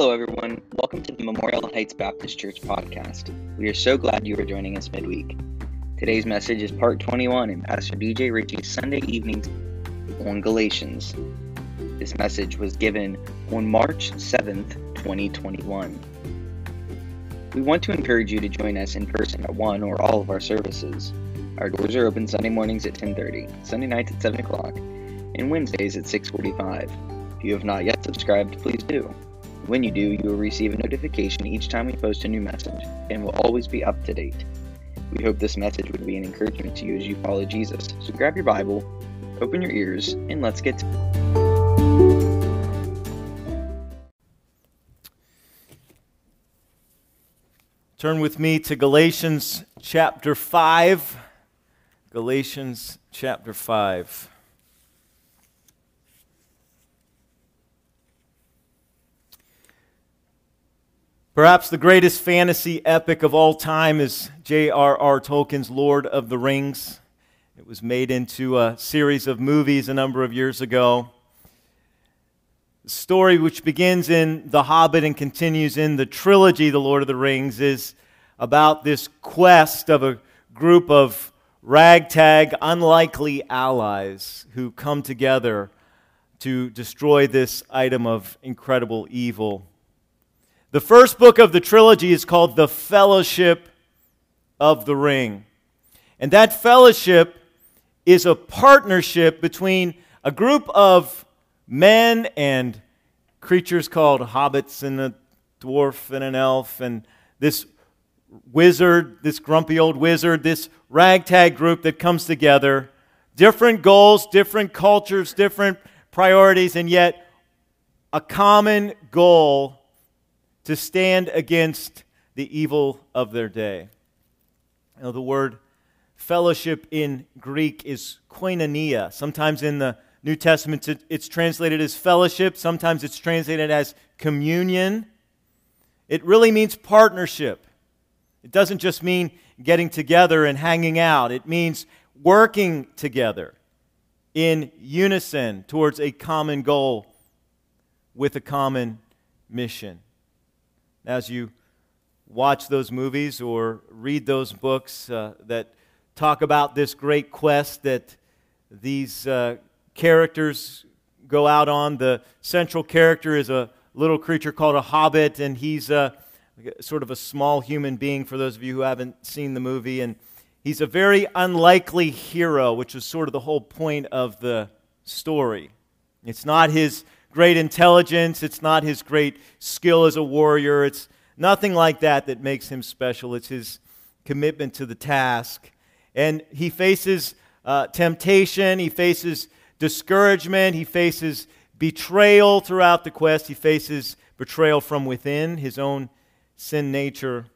Hello, everyone. Welcome to the Memorial Heights Baptist Church podcast. We are so glad you are joining us midweek. Today's message is part 21 in Pastor DJ Ritchie's Sunday evenings on Galatians. This message was given on March 7th, 2021. We want to encourage you to join us in person at one or all of our services. Our doors are open Sunday mornings at 10:30, Sunday nights at 7 o'clock, and Wednesdays at 6:45. If you have not yet subscribed, please do. When you do, you will receive a notification each time we post a new message and will always be up to date. We hope this message would be an encouragement to you as you follow Jesus. So grab your Bible, open your ears, and let's get to Turn with me to Galatians chapter 5. Galatians chapter 5. Perhaps the greatest fantasy epic of all time is J.R.R. Tolkien's Lord of the Rings. It was made into a series of movies a number of years ago. The story, which begins in The Hobbit and continues in the trilogy, The Lord of the Rings, is about this quest of a group of ragtag, unlikely allies who come together to destroy this item of incredible evil. The first book of the trilogy is called The Fellowship of the Ring. And that fellowship is a partnership between a group of men and creatures called hobbits and a dwarf and an elf and this wizard, this grumpy old wizard, this ragtag group that comes together. Different goals, different cultures, different priorities, and yet a common goal to stand against the evil of their day. Now, the word fellowship in Greek is koinonia. Sometimes in the New Testament it's translated as fellowship, sometimes it's translated as communion. It really means partnership. It doesn't just mean getting together and hanging out, it means working together in unison towards a common goal with a common mission as you watch those movies or read those books uh, that talk about this great quest that these uh, characters go out on. The central character is a little creature called a hobbit, and he's a, sort of a small human being for those of you who haven't seen the movie. And he's a very unlikely hero, which is sort of the whole point of the story. It's not his great intelligence, it's not his great skill as a warrior, it's nothing like that that makes him special. It's his commitment to the task. And he faces uh, temptation, he faces discouragement, he faces betrayal throughout the quest, he faces betrayal from within, his own sin nature.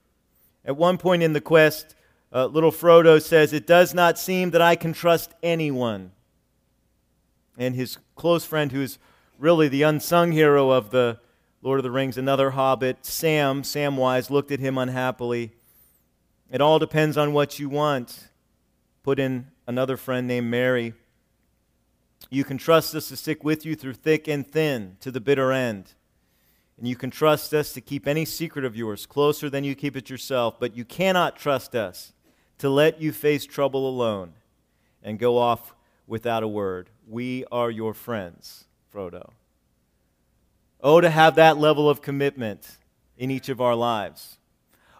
At one point in the quest, uh, little Frodo says, It does not seem that I can trust anyone. And his close friend, who is really the unsung hero of the Lord of the Rings, another hobbit, Sam, Samwise, looked at him unhappily. It all depends on what you want. Put in another friend named Merry. You can trust us to stick with you through thick and thin to the bitter end. And you can trust us to keep any secret of yours closer than you keep it yourself, but you cannot trust us to let you face trouble alone and go off without a word. We are your friends. Frodo. Oh, to have that level of commitment in each of our lives.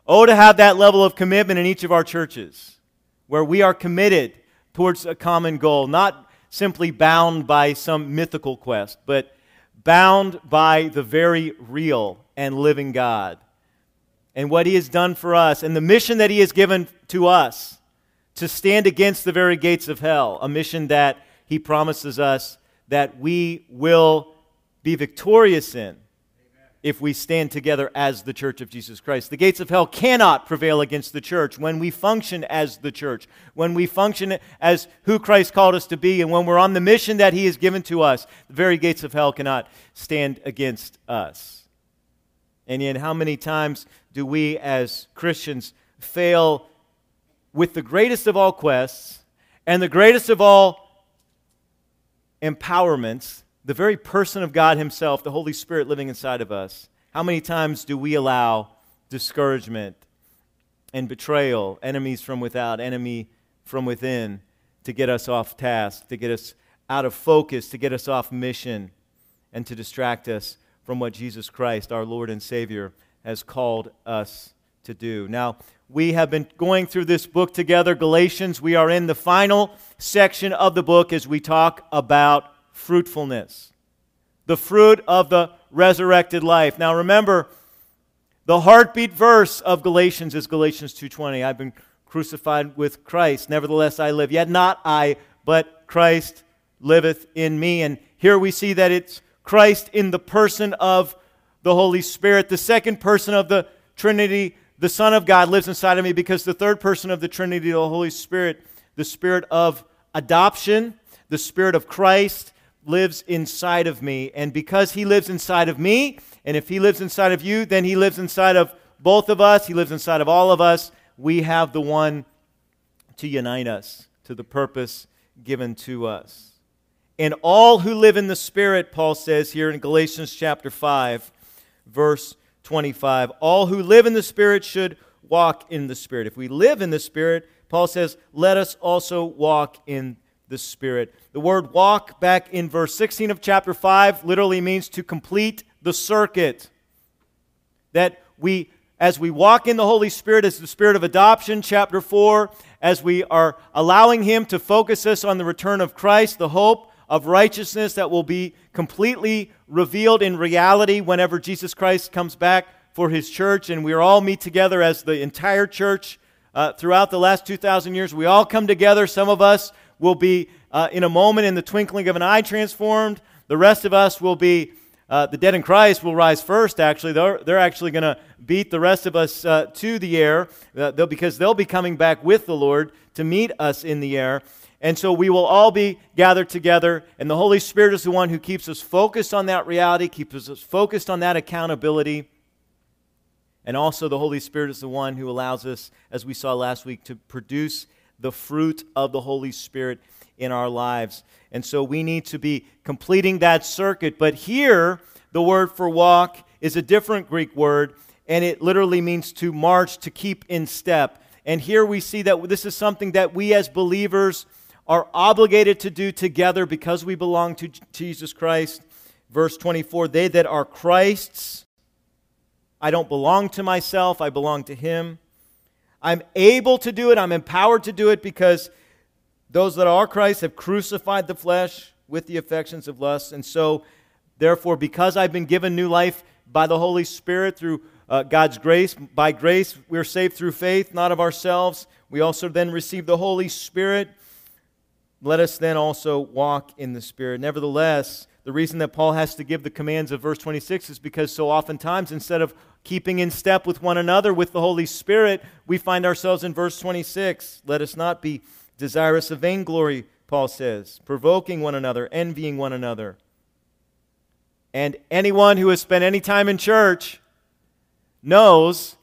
Oh, to have that level of commitment in each of our churches, where we are committed towards a common goal, not simply bound by some mythical quest, but bound by the very real and living God and what He has done for us and the mission that He has given to us to stand against the very gates of hell, a mission that He promises us that we will be victorious in if we stand together as the church of Jesus Christ. The gates of hell cannot prevail against the church when we function as the church, when we function as who Christ called us to be, and when we're on the mission that He has given to us. The very gates of hell cannot stand against us. And yet, how many times do we as Christians fail with the greatest of all quests and the greatest of all empowerments, the very person of God Himself, the Holy Spirit living inside of us, How many times do we allow discouragement and betrayal, enemies from without, enemy from within, to get us off task, to get us out of focus, to get us off mission, and to distract us from what Jesus Christ, our Lord and Savior, has called us to do. Now, we have been going through this book together, Galatians. We are in the final section of the book as we talk about fruitfulness, the fruit of the resurrected life. Now, remember, the heartbeat verse of Galatians is Galatians 2:20. I've been crucified with Christ. Nevertheless I live. Yet not I, but Christ liveth in me. And here we see that it's Christ in the person of the Holy Spirit, the second person of the Trinity, the Son of God lives inside of me because the third person of the Trinity, the Holy Spirit, the Spirit of adoption, the Spirit of Christ, lives inside of me. And because He lives inside of me, and if He lives inside of you, then He lives inside of both of us, He lives inside of all of us. We have the one to unite us to the purpose given to us. And all who live in the Spirit, Paul says here in Galatians chapter 5, verse 25, all who live in the Spirit should walk in the Spirit. If we live in the Spirit, Paul says, let us also walk in the Spirit. The word walk back in verse 16 of chapter 5 literally means to complete the circuit. That we, as we walk in the Holy Spirit, as the Spirit of adoption, chapter 4, as we are allowing Him to focus us on the return of Christ, the hope of righteousness that will be completely revealed in reality whenever Jesus Christ comes back for His church, and we all meet together as the entire church uh, throughout the last 2,000 years. We all come together. Some of us will be uh, in a moment in the twinkling of an eye transformed. The rest of us will be, uh, the dead in Christ will rise first, actually. They're, they're actually going to beat the rest of us uh, to the air uh, they'll, because they'll be coming back with the Lord to meet us in the air. And so we will all be gathered together, and the Holy Spirit is the one who keeps us focused on that reality, keeps us focused on that accountability. And also, the Holy Spirit is the one who allows us, as we saw last week, to produce the fruit of the Holy Spirit in our lives. And so we need to be completing that circuit. But here, the word for walk is a different Greek word, and it literally means to march, to keep in step. And here we see that this is something that we as believers are obligated to do together because we belong to Jesus Christ. Verse 24 They that are Christ's, I don't belong to myself, I belong to Him. I'm able to do it, I'm empowered to do it because those that are Christ have crucified the flesh with the affections of lust. And so, therefore, because I've been given new life by the Holy Spirit through uh, God's grace, by grace we're saved through faith, not of ourselves. We also then receive the Holy Spirit. Let us then also walk in the Spirit. Nevertheless, the reason that Paul has to give the commands of verse 26 is because so oftentimes, instead of keeping in step with one another with the Holy Spirit, we find ourselves in verse 26. Let us not be desirous of vainglory, Paul says, provoking one another, envying one another. And anyone who has spent any time in church knows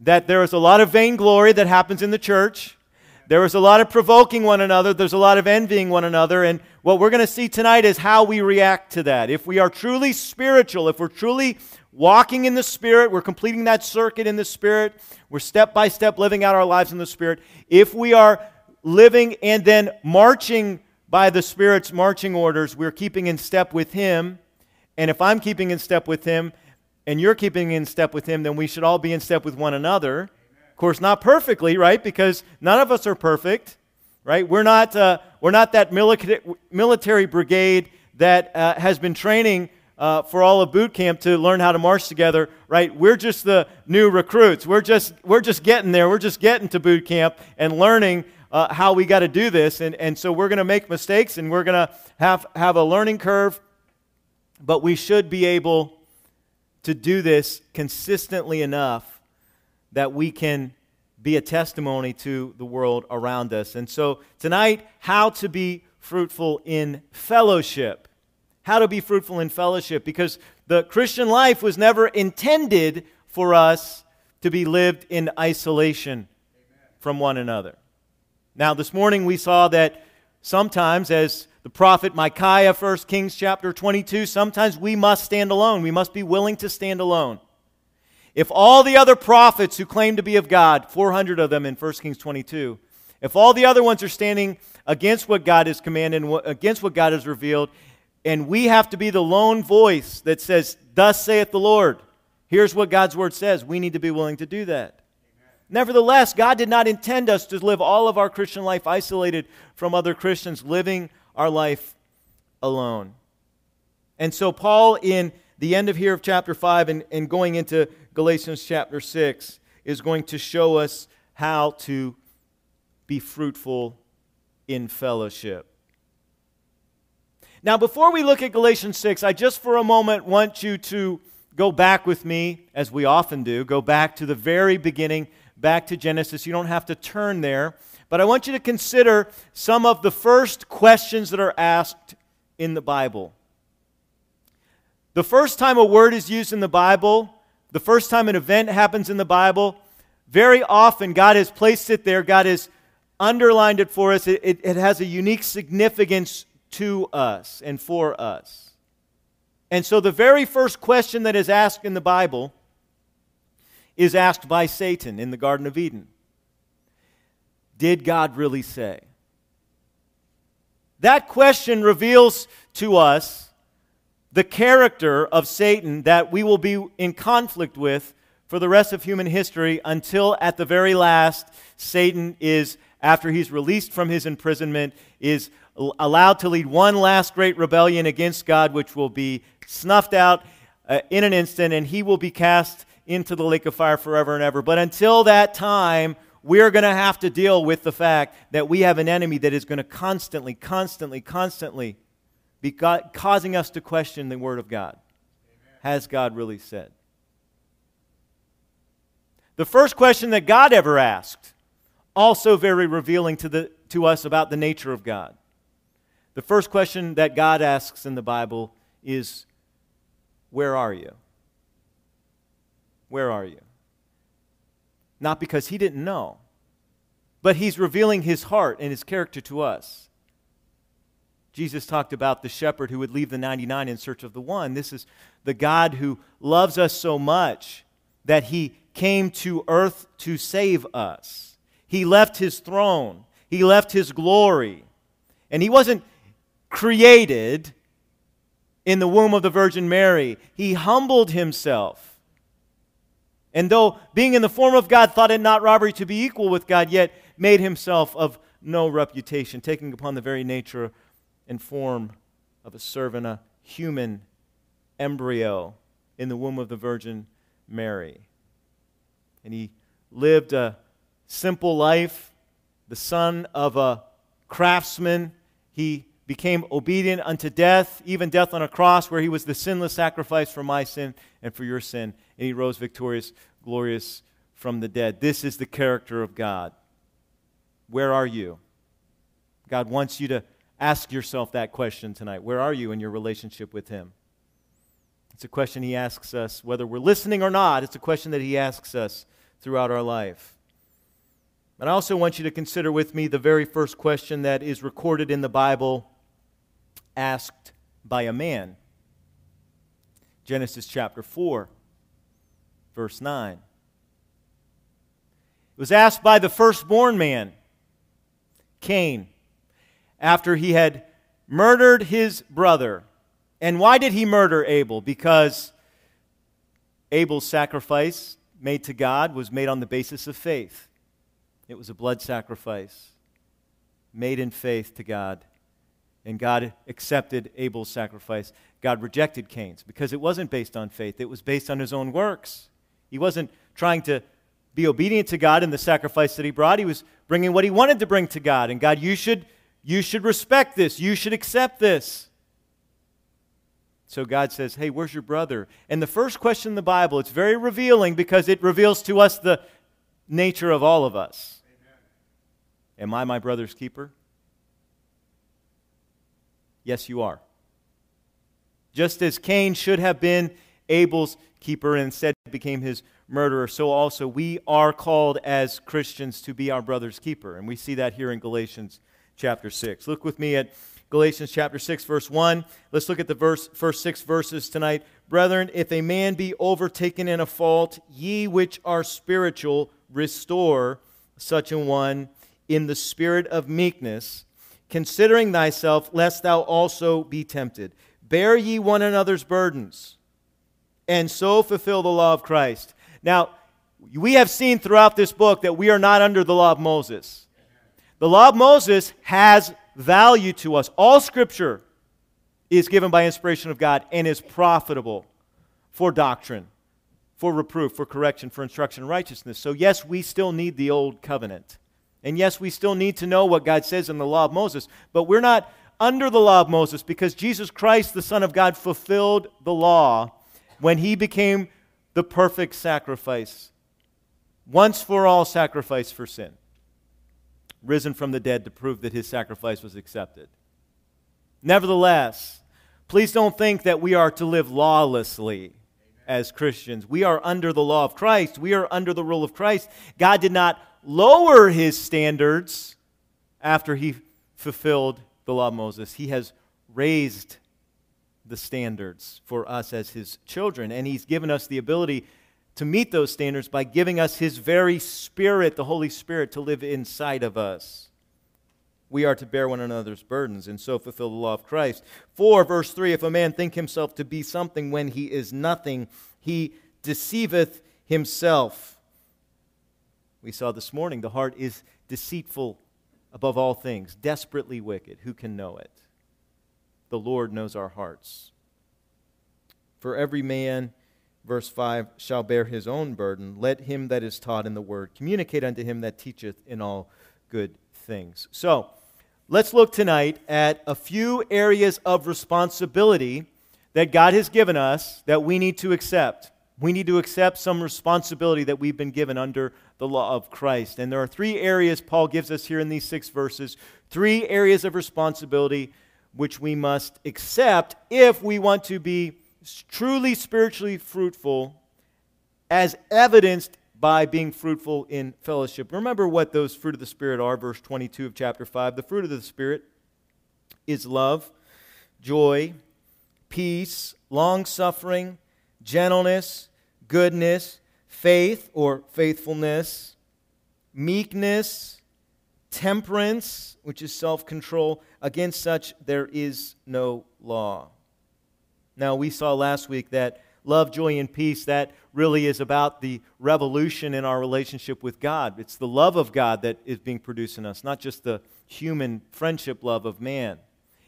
that there is a lot of vainglory that happens in the church. There is a lot of provoking one another. There's a lot of envying one another. And what we're going to see tonight is how we react to that. If we are truly spiritual, if we're truly walking in the Spirit, we're completing that circuit in the Spirit, we're step by step living out our lives in the Spirit. If we are living and then marching by the Spirit's marching orders, we're keeping in step with Him. And if I'm keeping in step with Him and you're keeping in step with Him, then we should all be in step with one another. Of course, not perfectly, right? Because none of us are perfect, right? We're not, uh, we're not that military brigade that uh, has been training uh, for all of boot camp to learn how to march together, right? We're just the new recruits. We're just, we're just getting there. We're just getting to boot camp and learning uh, how we got to do this. And, and so we're going to make mistakes and we're going to have, have a learning curve, but we should be able to do this consistently enough that we can be a testimony to the world around us. And so tonight, how to be fruitful in fellowship. How to be fruitful in fellowship because the Christian life was never intended for us to be lived in isolation from one another. Now, this morning we saw that sometimes, as the prophet Micaiah, 1 Kings chapter 22, sometimes we must stand alone. We must be willing to stand alone. If all the other prophets who claim to be of God, 400 of them in 1 Kings 22, if all the other ones are standing against what God has commanded and against what God has revealed, and we have to be the lone voice that says, Thus saith the Lord, here's what God's word says, we need to be willing to do that. Nevertheless, God did not intend us to live all of our Christian life isolated from other Christians, living our life alone. And so, Paul, in the end of here of chapter 5 and, and going into Galatians chapter 6, is going to show us how to be fruitful in fellowship. Now, before we look at Galatians 6, I just for a moment want you to go back with me, as we often do, go back to the very beginning, back to Genesis. You don't have to turn there, but I want you to consider some of the first questions that are asked in the Bible. The first time a word is used in the Bible, the first time an event happens in the Bible, very often God has placed it there. God has underlined it for us. It, it, it, has a unique significance to us and for us. And so the very first question that is asked in the Bible is asked by Satan in the Garden of Eden Did God really say? That question reveals to us the character of Satan that we will be in conflict with for the rest of human history until at the very last Satan is after he's released from his imprisonment, is allowed to lead one last great rebellion against God, which will be snuffed out uh, in an instant, and he will be cast into the lake of fire forever and ever. But until that time, we're going to have to deal with the fact that we have an enemy that is going to constantly, constantly, constantly be causing us to question the Word of God. Amen. Has God really said? The first question that God ever asked also very revealing to, the, to us about the nature of God. The first question that God asks in the Bible is Where are you? Where are you? Not because he didn't know, but he's revealing his heart and his character to us. Jesus talked about the shepherd who would leave the 99 in search of the one. This is the God who loves us so much that he came to earth to save us. He left his throne, he left his glory. And he wasn't created in the womb of the Virgin Mary, he humbled himself. And though being in the form of God thought it not robbery to be equal with God, yet made himself of no reputation, taking upon the very nature and form of a servant, a human embryo in the womb of the Virgin Mary. And he lived a simple life, the son of a craftsman. He became obedient unto death, even death on a cross, where he was the sinless sacrifice for my sin and for your sin. And he rose victorious, glorious from the dead. This is the character of God. Where are you? God wants you to ask yourself that question tonight. Where are you in your relationship with him? It's a question he asks us whether we're listening or not. It's a question that he asks us throughout our life. But I also want you to consider with me the very first question that is recorded in the Bible asked by a man. Genesis chapter 4, verse 9. It was asked by the firstborn man, Cain, after he had murdered his brother. And why did he murder Abel? Because Abel's sacrifice made to God was made on the basis of faith. It was a blood sacrifice made in faith to God. And God accepted Abel's sacrifice. God rejected Cain's because it wasn't based on faith, it was based on his own works. He wasn't trying to be obedient to God in the sacrifice that he brought. He was bringing what he wanted to bring to God. And God, you should, you should respect this. You should accept this. So God says, Hey, where's your brother? And the first question in the Bible, it's very revealing because it reveals to us the nature of all of us. Amen. Am I my brother's keeper? Yes, you are. Just as Cain should have been Abel's keeper and instead became his murderer, so also we are called as Christians to be our brother's keeper. And we see that here in Galatians chapter 6. Look with me at Galatians chapter 6, verse 1. Let's look at the verse, first six verses tonight. Brethren, if a man be overtaken in a fault, ye which are spiritual, restore such an one in the spirit of meekness, considering thyself, lest thou also be tempted. Bear ye one another's burdens, and so fulfill the law of Christ. Now, we have seen throughout this book that we are not under the law of Moses. The law of Moses has value to us. All scripture is given by inspiration of God and is profitable for doctrine, for reproof, for correction, for instruction in righteousness. So, yes, we still need the old covenant. And yes, we still need to know what God says in the law of Moses, but we're not under the law of Moses because Jesus Christ, the Son of God, fulfilled the law when he became the perfect sacrifice, once for all sacrifice for sin, risen from the dead to prove that his sacrifice was accepted. Nevertheless, please don't think that we are to live lawlessly as Christians. We are under the law of Christ, we are under the rule of Christ. God did not lower his standards after he fulfilled the law of Moses. He has raised the standards for us as his children, and he's given us the ability to meet those standards by giving us his very spirit, the Holy Spirit, to live inside of us. We are to bear one another's burdens and so fulfill the law of Christ. 4, verse 3 If a man think himself to be something when he is nothing, he deceiveth himself. We saw this morning the heart is deceitful above all things, desperately wicked. Who can know it? The Lord knows our hearts. For every man, verse 5, shall bear his own burden. Let him that is taught in the word communicate unto him that teacheth in all good things. So, let's look tonight at a few areas of responsibility that God has given us that we need to accept. We need to accept some responsibility that we've been given under the law of Christ. And there are three areas Paul gives us here in these six verses three areas of responsibility which we must accept if we want to be truly spiritually fruitful, as evidenced by being fruitful in fellowship. Remember what those fruit of the Spirit are, verse 22 of chapter 5. The fruit of the Spirit is love, joy, peace, long suffering, gentleness, goodness, faith or faithfulness, meekness, temperance, which is self control. Against such there is no law. Now, we saw last week that love, joy, and peace, that really is about the revolution in our relationship with God. It's the love of God that is being produced in us, not just the human friendship love of man.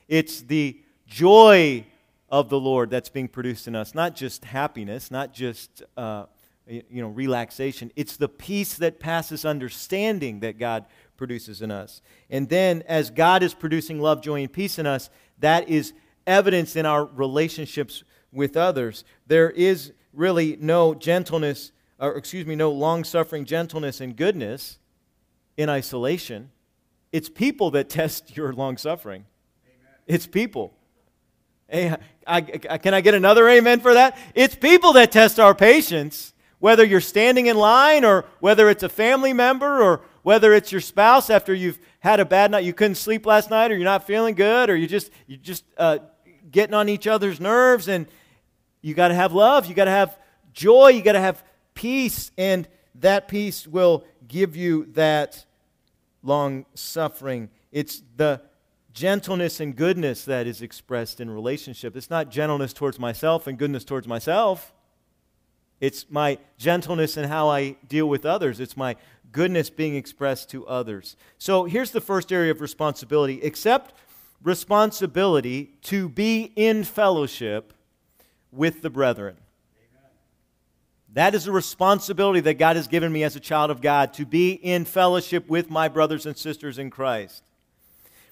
It's the joy of the Lord that's being produced in us, not just happiness, not just uh, you know relaxation. It's the peace that passes understanding that God produces in us. And then, as God is producing love, joy, and peace in us, that is evidence in our relationships with others. There is really no gentleness, or excuse me, no long suffering gentleness and goodness in isolation. It's people that test your long suffering. It's people. Hey, I, I, can I get another amen for that? It's people that test our patience, whether you're standing in line or whether it's a family member or whether it's your spouse after you've had a bad night, you couldn't sleep last night, or you're not feeling good, or you just you just uh, getting on each other's nerves, and you got to have love, you got to have joy, you got to have peace, and that peace will give you that long suffering. It's the gentleness and goodness that is expressed in relationship. It's not gentleness towards myself and goodness towards myself. It's my gentleness in how I deal with others. It's my goodness being expressed to others. So here's the first area of responsibility accept responsibility to be in fellowship with the brethren. That is a responsibility that God has given me as a child of God to be in fellowship with my brothers and sisters in Christ.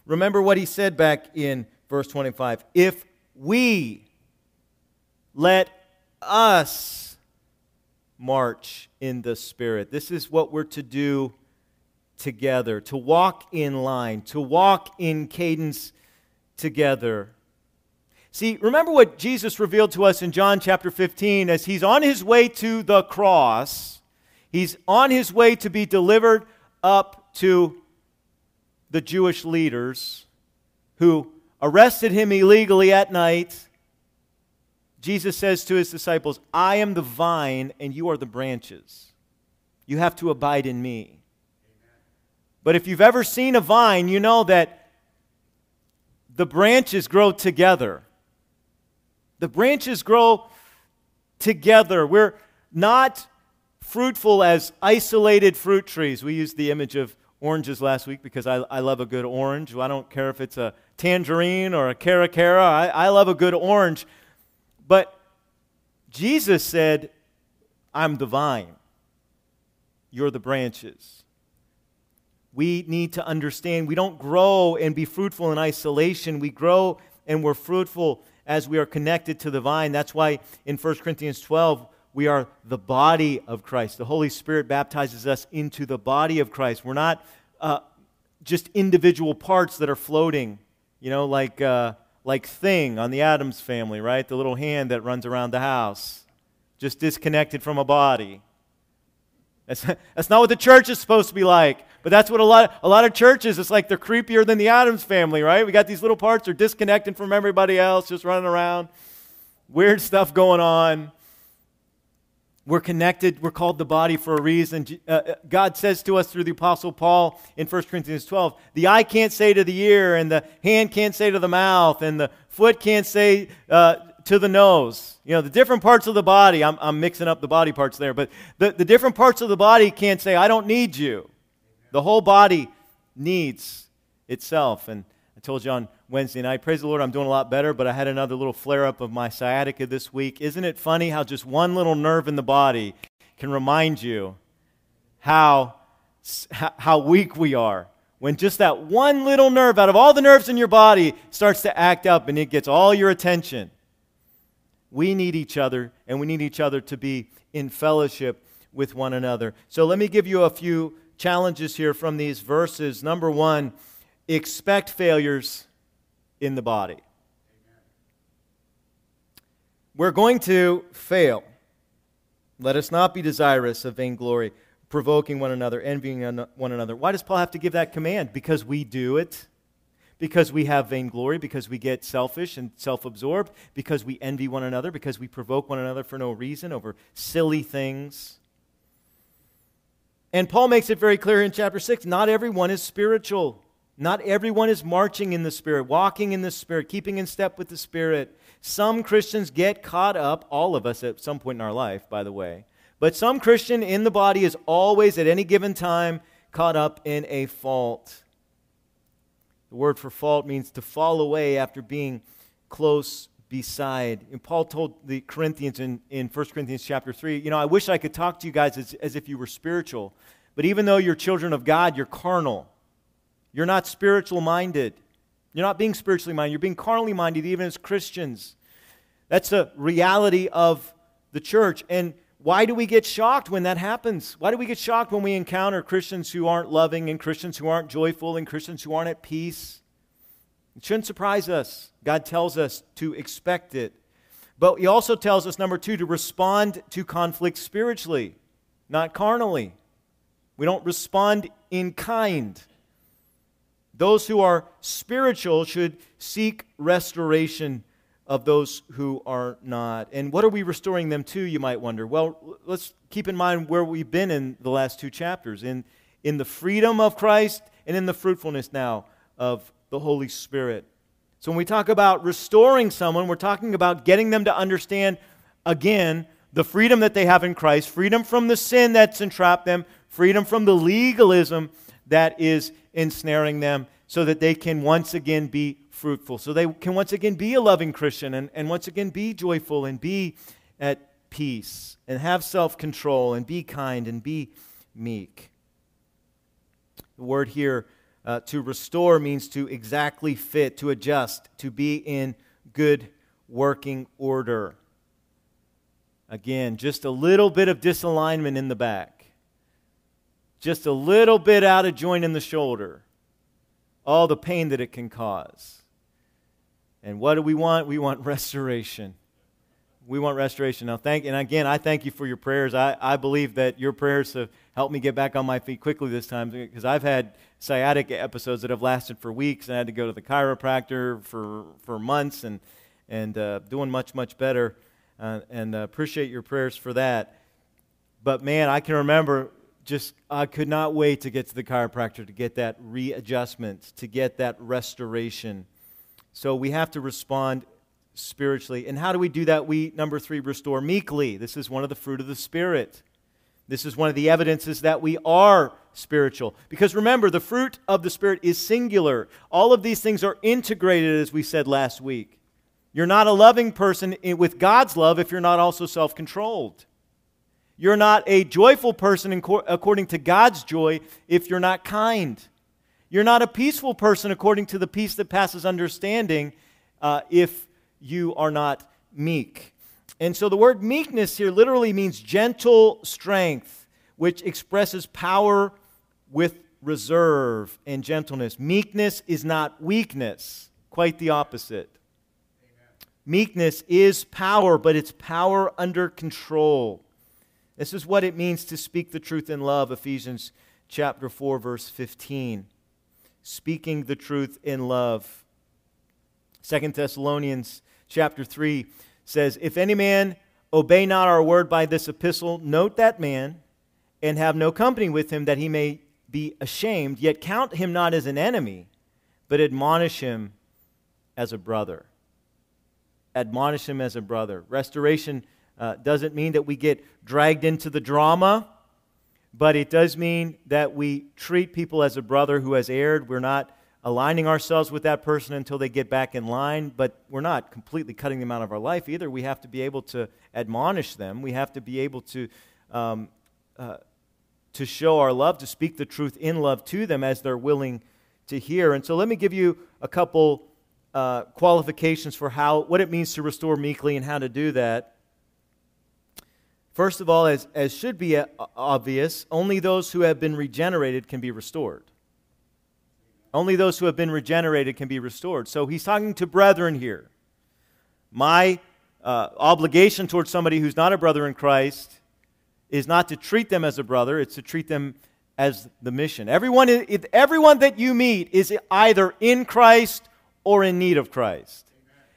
Remember what he said back in verse 25. If we let us march in the Spirit, this is what we're to do together, to walk in line, to walk in cadence together. See, remember what Jesus revealed to us in John chapter 15 as he's on his way to the cross. He's on his way to be delivered up to the Jewish leaders who arrested him illegally at night, Jesus says to his disciples, I am the vine and you are the branches. You have to abide in me. But if you've ever seen a vine, you know that the branches grow together. The branches grow together. We're not fruitful as isolated fruit trees. We used the image of oranges last week because I, I love a good orange. I don't care if it's a tangerine or a cara cara, I, I love a good orange. But Jesus said, I'm the vine, you're the branches. We need to understand we don't grow and be fruitful in isolation. We grow and we're fruitful as we are connected to the vine. That's why in 1 Corinthians 12, we are the body of Christ. The Holy Spirit baptizes us into the body of Christ. We're not uh, just individual parts that are floating, you know, like, uh, like Thing on the Addams family, right? The little hand that runs around the house, just disconnected from a body. That's, that's not what the church is supposed to be like. But that's what a lot, a lot of churches, it's like they're creepier than the Addams family, right? We got these little parts, they're disconnected from everybody else, just running around. Weird stuff going on. We're connected. We're called the body for a reason. Uh, uh, God says to us through the Apostle Paul in 1 Corinthians 12 the eye can't say to the ear, and the hand can't say to the mouth, and the foot can't say uh, to the nose. You know, the different parts of the body, I'm, I'm mixing up the body parts there, but the, the different parts of the body can't say, I don't need you. The whole body needs itself. And I told you on Wednesday night, praise the Lord, I'm doing a lot better, but I had another little flare up of my sciatica this week. Isn't it funny how just one little nerve in the body can remind you how, how weak we are? When just that one little nerve out of all the nerves in your body starts to act up and it gets all your attention. We need each other, and we need each other to be in fellowship with one another. So let me give you a few challenges here from these verses. Number one, expect failures in the body. We're going to fail. Let us not be desirous of vainglory, provoking one another, envying one another. Why does Paul have to give that command? Because we do it. Because we have vainglory, because we get selfish and self absorbed, because we envy one another, because we provoke one another for no reason over silly things. And Paul makes it very clear in chapter 6 not everyone is spiritual. Not everyone is marching in the Spirit, walking in the Spirit, keeping in step with the Spirit. Some Christians get caught up, all of us at some point in our life, by the way. But some Christian in the body is always, at any given time, caught up in a fault. The word for fault means to fall away after being close beside. And Paul told the Corinthians in, in 1 Corinthians chapter 3, you know, I wish I could talk to you guys as, as if you were spiritual. But even though you're children of God, you're carnal. You're not spiritual minded. You're not being spiritually minded. You're being carnally minded, even as Christians. That's a reality of the church. And why do we get shocked when that happens? Why do we get shocked when we encounter Christians who aren't loving and Christians who aren't joyful and Christians who aren't at peace? It shouldn't surprise us. God tells us to expect it. But He also tells us, number two, to respond to conflict spiritually, not carnally. We don't respond in kind. Those who are spiritual should seek restoration of those who are not. And what are we restoring them to, you might wonder? Well, let's keep in mind where we've been in the last two chapters in, in the freedom of Christ and in the fruitfulness now of the Holy Spirit. So when we talk about restoring someone, we're talking about getting them to understand, again, the freedom that they have in Christ, freedom from the sin that's entrapped them, freedom from the legalism that is ensnaring them, so that they can once again be fruitful, so they can once again be a loving Christian and, and once again be joyful and be at peace and have self control and be kind and be meek. The word here uh, to restore means to exactly fit, to adjust, to be in good working order. Again, just a little bit of disalignment in the back, just a little bit out of joint in the shoulder, all the pain that it can cause. And what do we want? We want restoration. We want restoration. Now, thank, and again, I thank you for your prayers. I, I believe that your prayers have helped me get back on my feet quickly this time because I've had sciatic episodes that have lasted for weeks, and I had to go to the chiropractor for, for months and, and uh, doing much, much better. Uh, and uh, appreciate your prayers for that. But man, I can remember just, I could not wait to get to the chiropractor to get that readjustment, to get that restoration. So we have to respond spiritually. And how do we do that? We, number three, restore meekly. This is one of the fruit of the Spirit. This is one of the evidences that we are spiritual. Because remember, the fruit of the Spirit is singular. All of these things are integrated, as we said last week. You're not a loving person with God's love if you're not also self controlled. You're not a joyful person according to God's joy if you're not kind. You're not a peaceful person according to the peace that passes understanding uh, if you are not meek. And so the word meekness here literally means gentle strength, which expresses power with reserve and gentleness. Meekness is not weakness, quite the opposite. Meekness is power, but it's power under control. This is what it means to speak the truth in love, Ephesians chapter 4 verse 15. Speaking the truth in love. Second Thessalonians chapter 3 says, If any man obey not our word by this epistle, note that man, and have no company with him, that he may be ashamed, yet count him not as an enemy, but admonish him as a brother. Admonish him as a brother. Restoration uh, doesn't mean that we get dragged into the drama, but it does mean that we treat people as a brother who has erred. We're not aligning ourselves with that person until they get back in line, but we're not completely cutting them out of our life either. We have to be able to admonish them. We have to be able to, um, uh, to show our love, to speak the truth in love to them as they're willing to hear. And so let me give you a couple uh, qualifications for how, what it means to restore meekly and how to do that. First of all, as, as should be uh, obvious, only those who have been regenerated can be restored. Only those who have been regenerated can be restored. So he's talking to brethren here. My uh, obligation towards somebody who's not a brother in Christ is not to treat them as a brother, it's to treat them as the mission. Everyone, everyone that you meet is either in Christ or in need of Christ.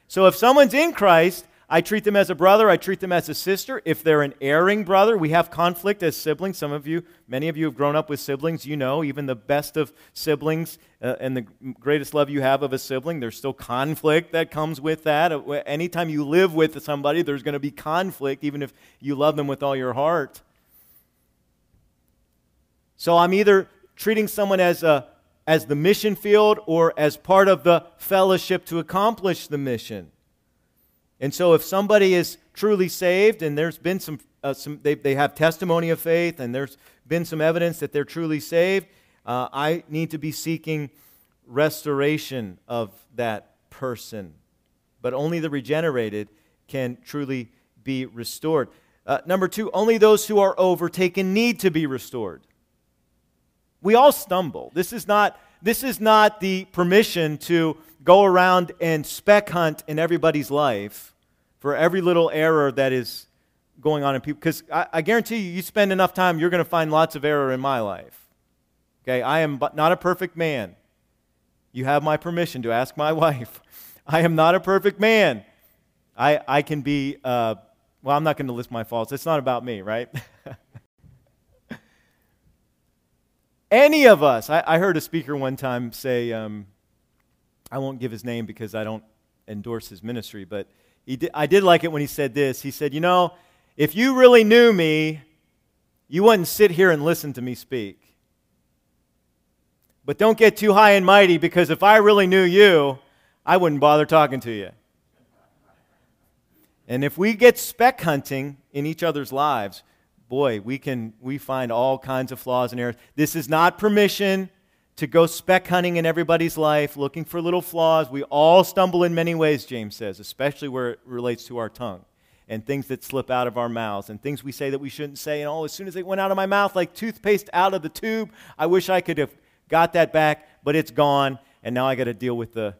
So if someone's in Christ, I treat them as a brother. I treat them as a sister. If they're an erring brother, we have conflict as siblings. Some of you, many of you have grown up with siblings. You know, even the best of siblings uh, and the greatest love you have of a sibling, there's still conflict that comes with that. Uh, anytime you live with somebody, there's going to be conflict, even if you love them with all your heart. So I'm either treating someone as a as the mission field or as part of the fellowship to accomplish the mission. And so, if somebody is truly saved and there's been some, uh, some they, they have testimony of faith and there's been some evidence that they're truly saved, uh, I need to be seeking restoration of that person. But only the regenerated can truly be restored. Uh, number two, only those who are overtaken need to be restored. We all stumble. This is not, this is not the permission to go around and speck hunt in everybody's life for every little error that is going on in people. Because I, I, guarantee you, you spend enough time, you're going to find lots of error in my life. Okay, I am not a perfect man. You have my permission to ask my wife. I am not a perfect man. I, I can be, uh, well, I'm not going to list my faults. It's not about me, right? Any of us, I, I, heard a speaker one time say, um, I won't give his name because I don't endorse his ministry, but I did like it when he said this. He said, You know, if you really knew me, you wouldn't sit here and listen to me speak. But don't get too high and mighty because if I really knew you, I wouldn't bother talking to you. And if we get speck hunting in each other's lives, boy, we can we find all kinds of flaws and errors. This is not permission to go speck hunting in everybody's life, looking for little flaws. We all stumble in many ways, James says, especially where it relates to our tongue and things that slip out of our mouths and things we say that we shouldn't say. And all as soon as it went out of my mouth, like toothpaste out of the tube, I wish I could have got that back, but it's gone, and now I got to deal with the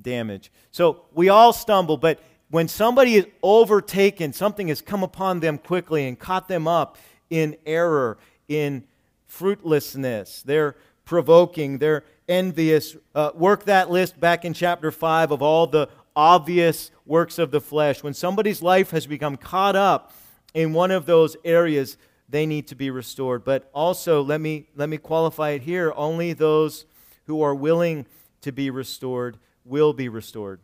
damage. So we all stumble, but when somebody is overtaken, something has come upon them quickly and caught them up in error, in fruitlessness. They're provoking, they're envious. Uh, work that list back in chapter 5 of all the obvious works of the flesh. When somebody's life has become caught up in one of those areas, they need to be restored. But also, let me, let me qualify it here only those who are willing to be restored will be restored.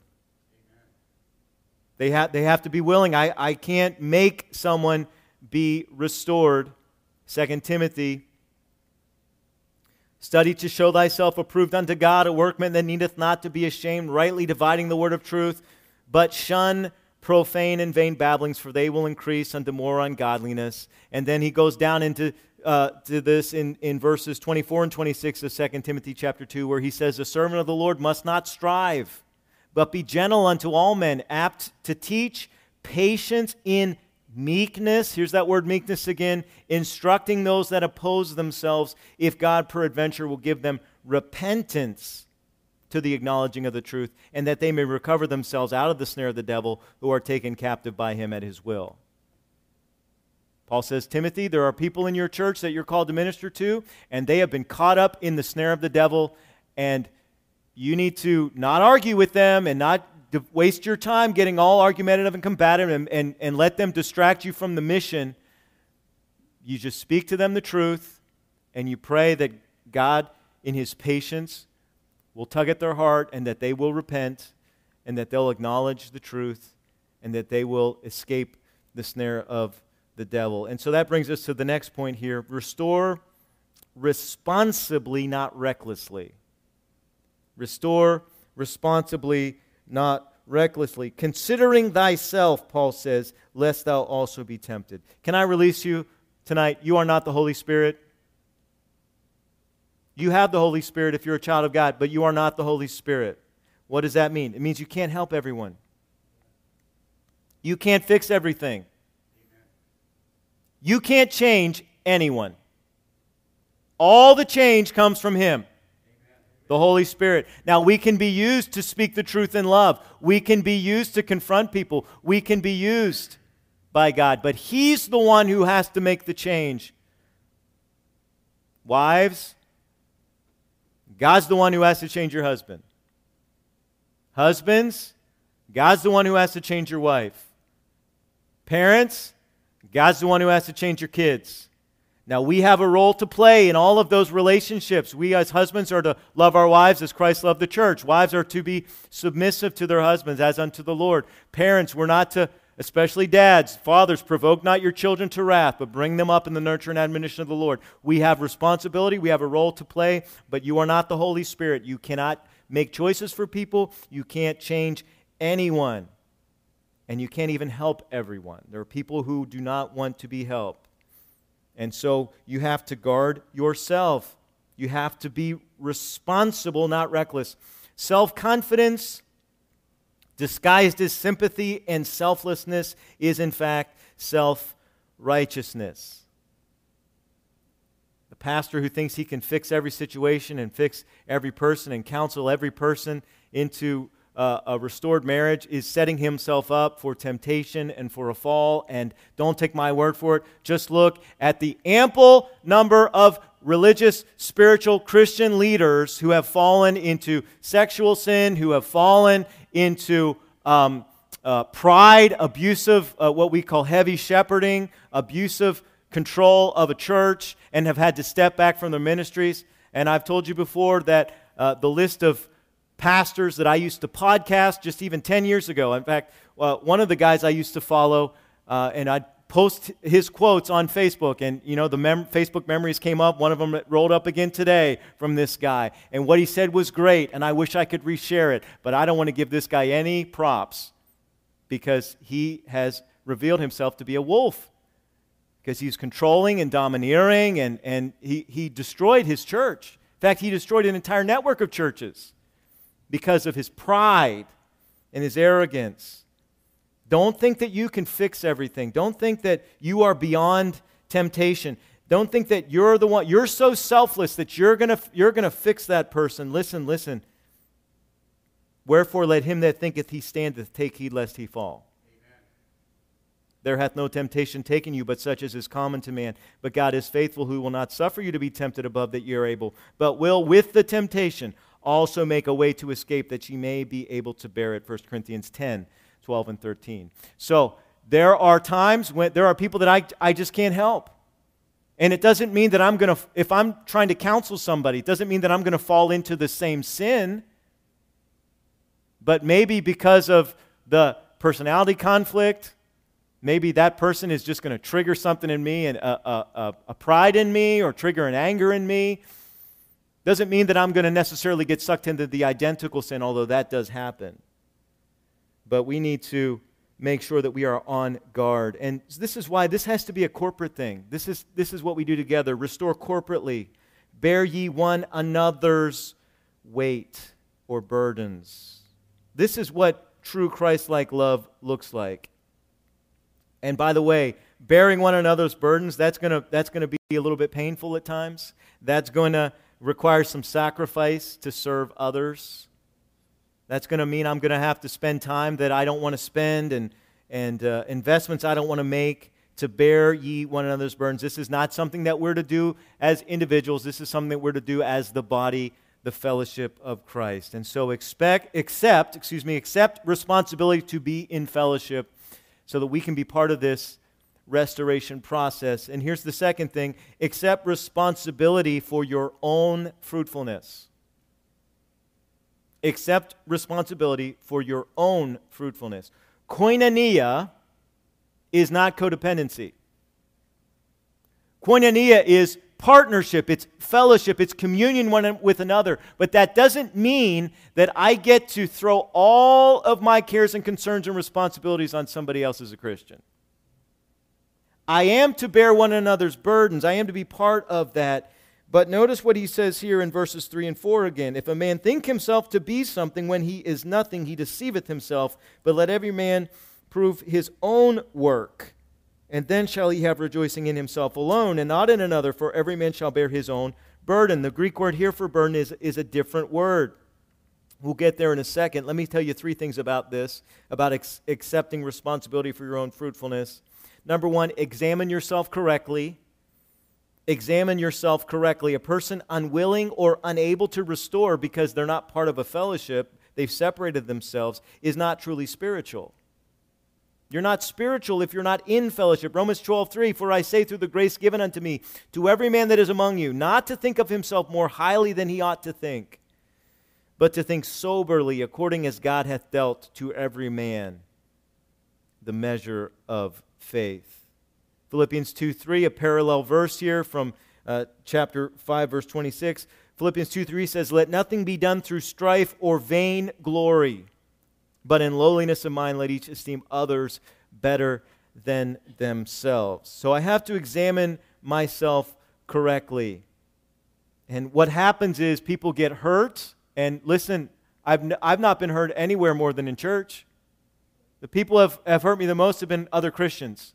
They, ha- they have to be willing. I, I can't make someone be restored. 2 Timothy Study to show thyself approved unto God, a workman that needeth not to be ashamed, rightly dividing the word of truth, but shun profane and vain babblings, for they will increase unto more ungodliness. And then he goes down into uh, to this in, in verses 24 and 26 of 2 Timothy chapter 2, where he says, The servant of the Lord must not strive, but be gentle unto all men, apt to teach, patient in meekness. Here's that word meekness again, instructing those that oppose themselves, if God peradventure will give them repentance to the acknowledging of the truth, and that they may recover themselves out of the snare of the devil who are taken captive by him at his will. Paul says, Timothy, there are people in your church that you're called to minister to, and they have been caught up in the snare of the devil, and you need to not argue with them and not waste your time getting all argumentative and combative and, and, and let them distract you from the mission. You just speak to them the truth, and you pray that God, in His patience, will tug at their heart and that they will repent and that they'll acknowledge the truth and that they will escape the snare of the devil. And so that brings us to the next point here restore responsibly, not recklessly. Restore responsibly, not recklessly. Considering thyself, Paul says, lest thou also be tempted. Can I release you tonight? You are not the Holy Spirit. You have the Holy Spirit if you're a child of God, but you are not the Holy Spirit. What does that mean? It means you can't help everyone. You can't fix everything. You can't change anyone. All the change comes from Him, the Holy Spirit. Now, we can be used to speak the truth in love, we can be used to confront people, we can be used by God, but He's the one who has to make the change. Wives, God's the one who has to change your husband. Husbands, God's the one who has to change your wife. Parents, God's the one who has to change your kids. Now, we have a role to play in all of those relationships. We, as husbands, are to love our wives as Christ loved the church. Wives are to be submissive to their husbands as unto the Lord. Parents, we're not to especially dads, fathers, provoke not your children to wrath, but bring them up in the nurture and admonition of the Lord. We have responsibility, we have a role to play, but you are not the Holy Spirit. You cannot make choices for people, you can't change anyone, and you can't even help everyone. There are people who do not want to be helped. And so you have to guard yourself. You have to be responsible, not reckless. Self confidence disguised as sympathy and selflessness, is in fact self righteousness. The pastor who thinks he can fix every situation and fix every person and counsel every person into uh, a restored marriage is setting himself up for temptation and for a fall. And don't take my word for it. Just look at the ample number of religious, spiritual Christian leaders who have fallen into sexual sin, who have fallen into um, uh, pride, abusive, uh, what we call heavy shepherding, abusive control of a church, and have had to step back from their ministries. And I've told you before that uh, the list of pastors that I used to podcast just even 10 years ago, in fact, uh, one of the guys I used to follow, uh, and I'd post his quotes on Facebook, and you know the mem- Facebook memories came up. One of them rolled up again today from this guy, and what he said was great, and I wish I could reshare it, but I don't want to give this guy any props because he has revealed himself to be a wolf because he's controlling and domineering, and, and he, he destroyed his church. In fact, he destroyed an entire network of churches because of his pride and his arrogance. Don't think that you can fix everything. Don't think that you are beyond temptation. Don't think that you're the one, you're so selfless that you're going to you're going to fix that person. Listen, listen. Wherefore, let him that thinketh he standeth take heed lest he fall. There hath no temptation taken you, but such as is common to man. But God is faithful, who will not suffer you to be tempted above that ye are able, but will with the temptation also make a way to escape that ye may be able to bear it. 1 Corinthians 10, 12, and 13. So there are times when there are people that I, I just can't help. And it doesn't mean that I'm going to, if I'm trying to counsel somebody, it doesn't mean that I'm going to fall into the same sin. But maybe because of the personality conflict, maybe that person is just going to trigger something in me and a, a, a, pride in me or trigger an anger in me. Doesn't mean that I'm going to necessarily get sucked into the identical sin, although that does happen. But we need to make sure that we are on guard. And this is why this has to be a corporate thing. This is, this is what we do together. Restore corporately. Bear ye one another's weight or burdens. This is what true Christ like love looks like. And by the way, bearing one another's burdens, that's going to that's going to be a little bit painful at times. That's going to require some sacrifice to serve others. That's going to mean I'm going to have to spend time that I don't want to spend and, and uh, investments I don't want to make to bear ye one another's burdens. This is not something that we're to do as individuals. This is something that we're to do as the body, the fellowship of Christ. And so expect, accept, excuse me, accept responsibility to be in fellowship so that we can be part of this restoration process. And here's the second thing accept responsibility for your own fruitfulness. Accept responsibility for your own fruitfulness. Koinonia is not codependency. Koinonia is partnership, it's fellowship, it's communion one with another. But that doesn't mean that I get to throw all of my cares and concerns and responsibilities on somebody else as a Christian. I am to bear one another's burdens, I am to be part of that. But notice what he says here in verses 3 and 4 again. If a man think himself to be something when he is nothing, he deceiveth himself. But let every man prove his own work and then shall he have rejoicing in himself alone and not in another, for every man shall bear his own burden. The Greek word here for burden is, is a different word. We'll get there in a second. Let me tell you three things about this, about ex- accepting responsibility for your own fruitfulness. Number one, examine yourself correctly. Examine yourself correctly. A person unwilling or unable to restore because they're not part of a fellowship, they've separated themselves, is not truly spiritual. You're not spiritual if you're not in fellowship. Romans 12, 3, For I say through the grace given unto me, to every man that is among you, not to think of himself more highly than he ought to think, but to think soberly, according as God hath dealt to every man the measure of faith. Philippians 2, 3, a parallel verse here from uh, chapter 5, verse 26. Philippians 2, 3 says, Let nothing be done through strife or vain glory but in lowliness of mind, let each esteem others better than themselves. So I have to examine myself correctly. And what happens is people get hurt. And listen, I've, n- I've not been hurt anywhere more than in church. The people have, have hurt me the most have been other Christians.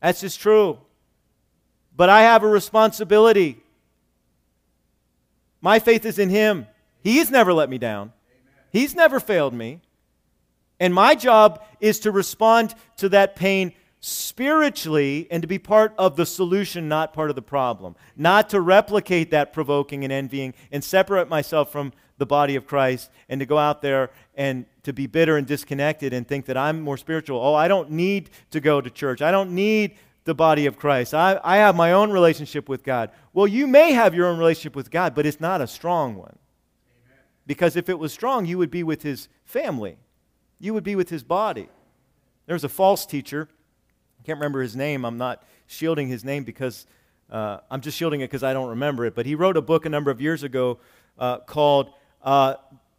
That's just true. But I have a responsibility. My faith is in Him. He's never let me down. He's never failed me. And my job is to respond to that pain spiritually and to be part of the solution, not part of the problem. Not to replicate that provoking and envying and separate myself from the body of Christ and to go out there and to be bitter and disconnected and think that I'm more spiritual. Oh, I don't need to go to church. I don't need the body of Christ. I, I have my own relationship with God. Well, you may have your own relationship with God, but it's not a strong one. Because if it was strong, you would be with his family, you would be with his body. There was a false teacher. I can't remember his name. I'm not shielding his name because uh, I'm just shielding it because I don't remember it. But he wrote a book a number of years ago uh, called uh,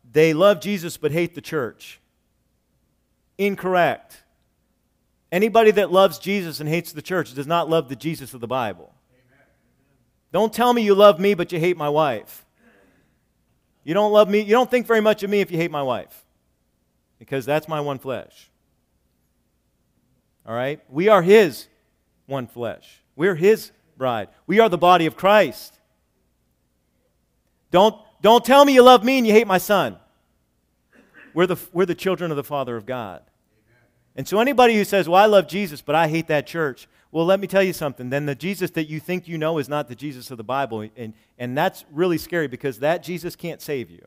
They Love Jesus but Hate the Church. Incorrect. Anybody that loves Jesus and hates the church does not love the Jesus of the Bible. Amen. Don't tell me you love me but you hate my wife. You don't love me, you don't think very much of me if you hate my wife, because that's my one flesh. All right? We are His one flesh. We're His bride. We are the body of Christ. Don't, don't tell me you love me and you hate my son. we're the, we're the children of the Father of God. And so anybody who says, Well, I love Jesus, but I hate that church, well, let me tell you something. Then the Jesus that you think you know is not the Jesus of the Bible. And, and that's really scary because that Jesus can't save you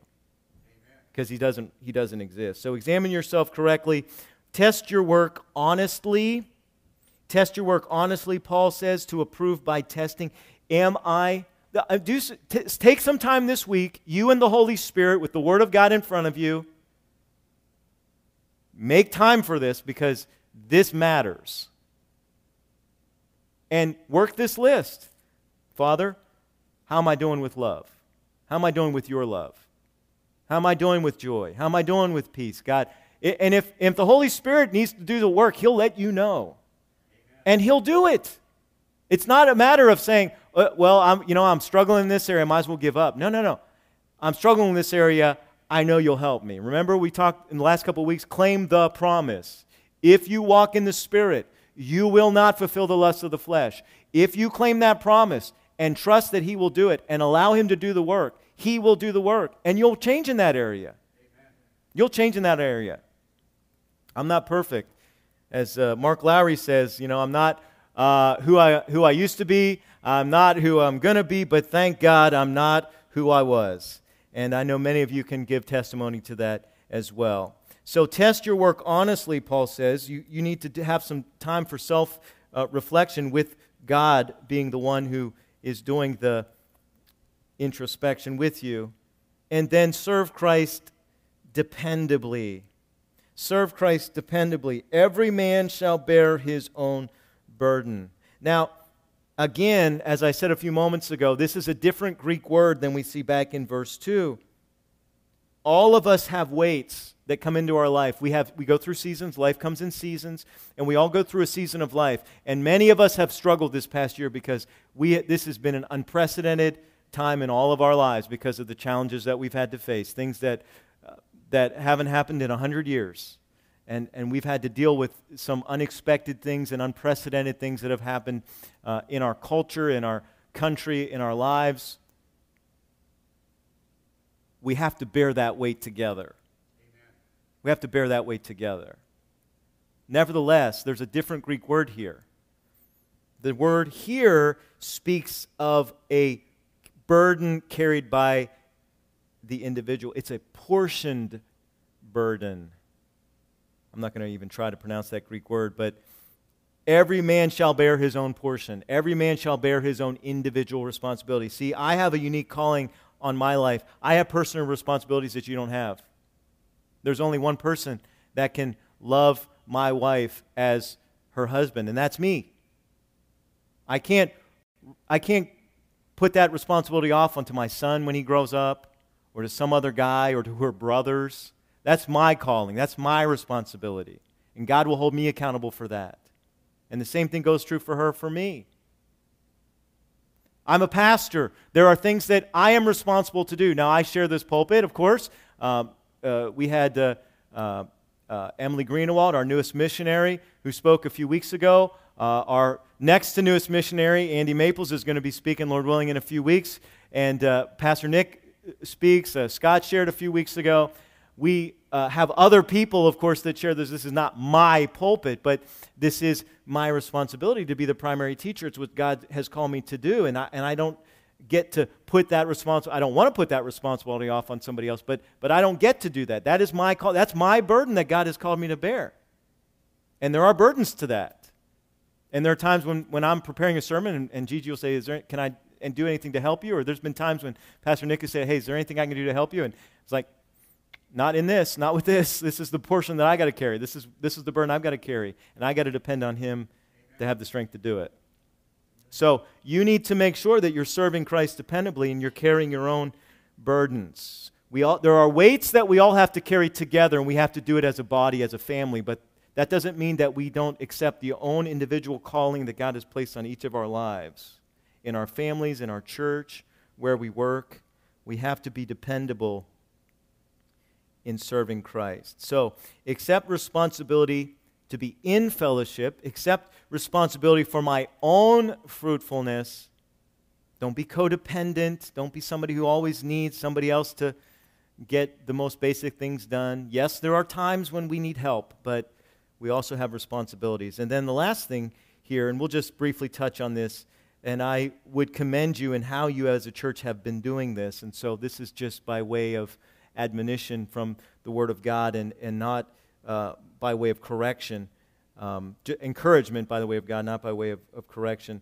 because he doesn't, he doesn't exist. So examine yourself correctly. Test your work honestly. Test your work honestly, Paul says, to approve by testing. Am I. Uh, do, take some time this week, you and the Holy Spirit, with the Word of God in front of you. Make time for this because this matters and work this list. Father, how am I doing with love? How am I doing with your love? How am I doing with joy? How am I doing with peace? God, and if, if the Holy Spirit needs to do the work, He'll let you know. And He'll do it. It's not a matter of saying, uh, well, I'm, you know, I'm struggling in this area, I might as well give up. No, no, no. I'm struggling in this area, I know you'll help me. Remember, we talked in the last couple of weeks, claim the promise. If you walk in the Spirit, you will not fulfill the lusts of the flesh. If you claim that promise and trust that He will do it and allow Him to do the work, He will do the work. And you'll change in that area. Amen. You'll change in that area. I'm not perfect. As uh, Mark Lowry says, you know, I'm not uh, who, I, who I used to be. I'm not who I'm going to be, but thank God I'm not who I was. And I know many of you can give testimony to that as well. So test your work honestly, Paul says. You, you need to have some time for self uh, reflection with God being the one who is doing the introspection with you. And then serve Christ dependably. Serve Christ dependably. Every man shall bear his own burden. Now, again, as I said a few moments ago, this is a different Greek word than we see back in verse 2. All of us have weights that come into our life. We, have, we go through seasons, life comes in seasons, and we all go through a season of life. And many of us have struggled this past year because we, this has been an unprecedented time in all of our lives because of the challenges that we've had to face, things that, uh, that haven't happened in 100 years. And, and we've had to deal with some unexpected things and unprecedented things that have happened uh, in our culture, in our country, in our lives. We have to bear that weight together. We have to bear that weight together. Nevertheless, there's a different Greek word here. The word here speaks of a burden carried by the individual, it's a portioned burden. I'm not going to even try to pronounce that Greek word, but every man shall bear his own portion. Every man shall bear his own individual responsibility. See, I have a unique calling on my life. I have personal responsibilities that you don't have. There's only one person that can love my wife as her husband, and that's me. I can't, I can't put that responsibility off onto my son when he grows up, or to some other guy, or to her brothers. That's my calling. That's my responsibility. And God will hold me accountable for that. And the same thing goes true for her, for me. I'm a pastor. There are things that I am responsible to do. Now, I share this pulpit, of course. Um, uh, we had uh, uh, uh, Emily Greenewald, our newest missionary, who spoke a few weeks ago. Uh, our next to newest missionary, Andy Maples, is going to be speaking, Lord willing, in a few weeks. And Pastor Nick speaks. Scott shared a few weeks ago. We uh, have other people, of course, that share this. This is not my pulpit, but this is my responsibility to be the primary teacher. It's what God has called me to do. And I, and I don't get to put that responsibility. I don't want to put that responsibility off on somebody else, but, but I don't get to do that. That is my call. That's my burden that God has called me to bear. And there are burdens to that. And there are times when, when I'm preparing a sermon and, and Gigi will say, is there, can I and do anything to help you? Or there's been times when Pastor Nick has said, hey, is there anything I can do to help you? And it's like, not in this, not with this. This is the portion that I got to carry. This is, this is the burden I've got to carry. And I got to depend on him to have the strength to do it. So you need to make sure that you're serving Christ dependably and you're carrying your own burdens. We all, there are weights that we all have to carry together, and we have to do it as a body, as a family, but that doesn't mean that we don't accept the own individual calling that God has placed on each of our lives. In our families, in our church, where we work, we have to be dependable in serving Christ. So, accept responsibility to be in fellowship, accept responsibility for my own fruitfulness. Don't be codependent. Don't be somebody who always needs somebody else to get the most basic things done. Yes, there are times when we need help, but we also have responsibilities. And then the last thing here, and we'll just briefly touch on this, and I would commend you in how you as a church have been doing this. And so this is just by way of admonition from the Word of God and, and not uh, by way of correction. Um, encouragement by the way of God, not by way of, of correction.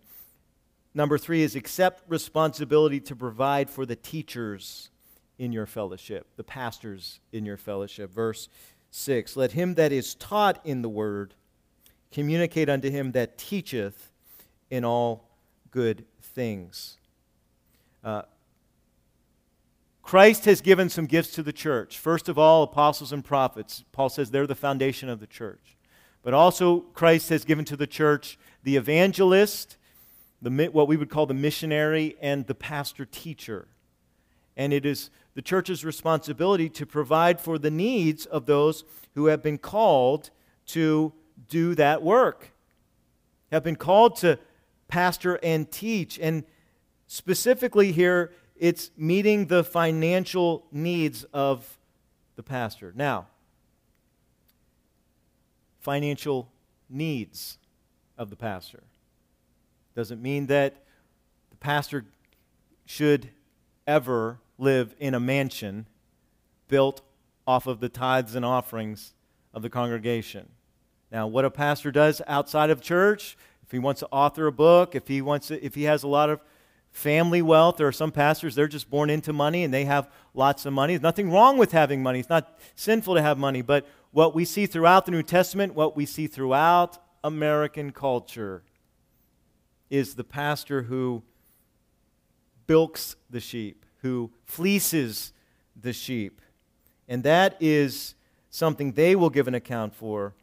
Number three is accept responsibility to provide for the teachers in your fellowship, the pastors in your fellowship. Verse 6 Let him that is taught in the word communicate unto him that teacheth in all good things. Uh, Christ has given some gifts to the church. First of all, apostles and prophets. Paul says they're the foundation of the church. But also, Christ has given to the church the evangelist, the, what we would call the missionary, and the pastor teacher. And it is the church's responsibility to provide for the needs of those who have been called to do that work, have been called to pastor and teach. And specifically here, it's meeting the financial needs of the pastor. Now, financial needs of the pastor doesn't mean that the pastor should ever live in a mansion built off of the tithes and offerings of the congregation. Now, what a pastor does outside of church, if he wants to author a book, if he wants to, if he has a lot of family wealth. There are some pastors, they're just born into money and they have lots of money. There's nothing wrong with having money. It's not sinful to have money. But what we see throughout the New Testament, what we see throughout American culture, is the pastor who bilks the sheep, who fleeces the sheep. And that is something they will give an account for.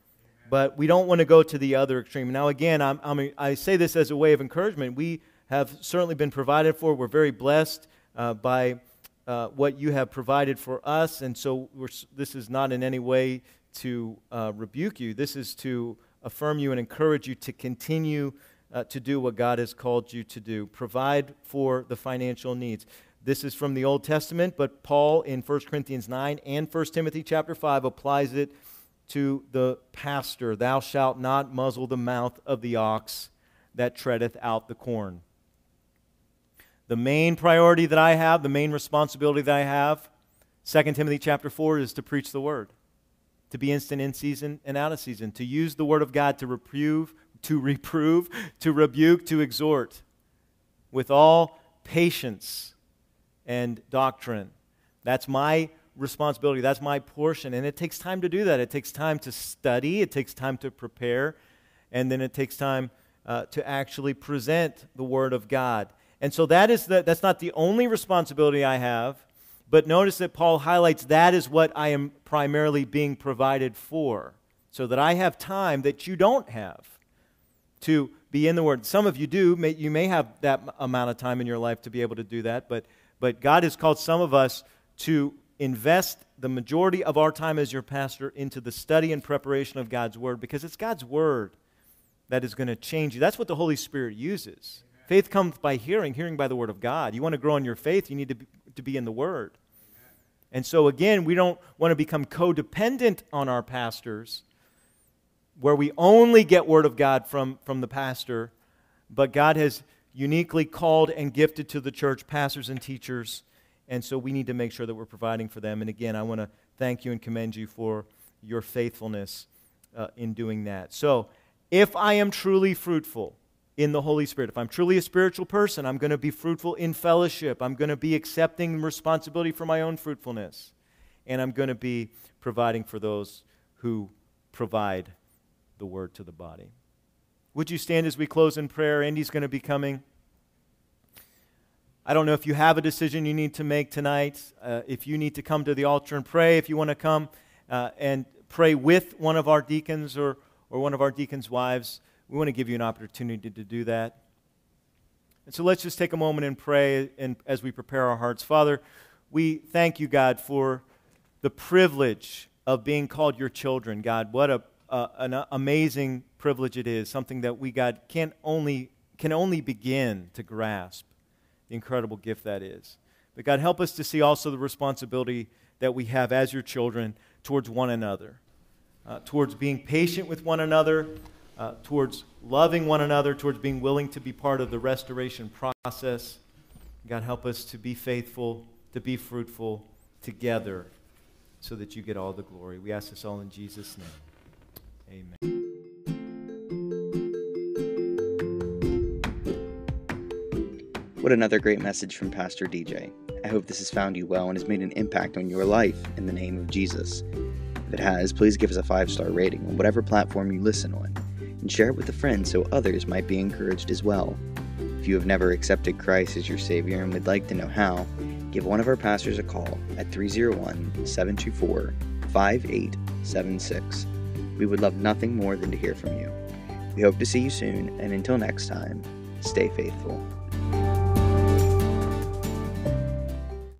But we don't want to go to the other extreme. Now, again, I'm, I'm, i say this as a way of encouragement. We have certainly been provided for. We're very blessed uh, by uh, what you have provided for us. And so this is not in any way to uh, rebuke you, this is to affirm you and encourage you to continue uh, to do what God has called you to do. Provide for the financial needs. This is from the Old Testament, but Paul in 1 Corinthians 9 and 1 Timothy chapter 5 applies it to the pastor. Thou shalt not muzzle the mouth of the ox that treadeth out the corn. The main priority that I have, the main responsibility that I have, 2 Timothy chapter 4 is to preach the word, to be instant in season and out of season, to use the word of God to reprove, to reprove, to rebuke, to exhort with all patience and doctrine. That's my responsibility. That's my portion. And it takes time to do that. It takes time to study, it takes time to prepare, and then it takes time uh, to actually present the Word of God. And so that is the, that's not the only responsibility I have, but notice that Paul highlights that is what I am primarily being provided for, so that I have time that you don't have to be in the Word. Some of you do. May, you may have that amount of time in your life to be able to do that, but, but God has called some of us to invest the majority of our time as your pastor into the study and preparation of God's Word because it's God's Word that is going to change you. That's what the Holy Spirit uses. Faith comes by hearing, hearing by the Word of God. You want to grow in your faith, you need to be, to be in the Word. And so, again, we don't want to become codependent on our pastors, where we only get Word of God from, from the pastor, but God has uniquely called and gifted to the church pastors and teachers. And so we need to make sure that we're providing for them. And again, I want to thank you and commend you for your faithfulness uh, in doing that. So, if I am truly fruitful, in the Holy Spirit. If I'm truly a spiritual person, I'm going to be fruitful in fellowship. I'm going to be accepting responsibility for my own fruitfulness. And I'm going to be providing for those who provide the word to the body. Would you stand as we close in prayer? Andy's going to be coming. I don't know if you have a decision you need to make tonight. Uh, if you need to come to the altar and pray, if you want to come uh, and pray with one of our deacons or, or one of our deacons' wives, we want to give you an opportunity to do that. And so let's just take a moment and pray and as we prepare our hearts. Father, we thank you, God, for the privilege of being called your children. God, what a, uh, an amazing privilege it is, something that we, God, can only, can only begin to grasp the incredible gift that is. But God, help us to see also the responsibility that we have as your children towards one another, uh, towards being patient with one another, uh, towards loving one another, towards being willing to be part of the restoration process. God, help us to be faithful, to be fruitful together so that you get all the glory. We ask this all in Jesus' name. Amen. What another great message from Pastor DJ. I hope this has found you well and has made an impact on your life in the name of Jesus. If it has, please give us a five star rating on whatever platform you listen on and share it with a friend so others might be encouraged as well. If you have never accepted Christ as your Savior and would like to know how, give one of our pastors a call at 301 724 5876. We would love nothing more than to hear from you. We hope to see you soon, and until next time, stay faithful.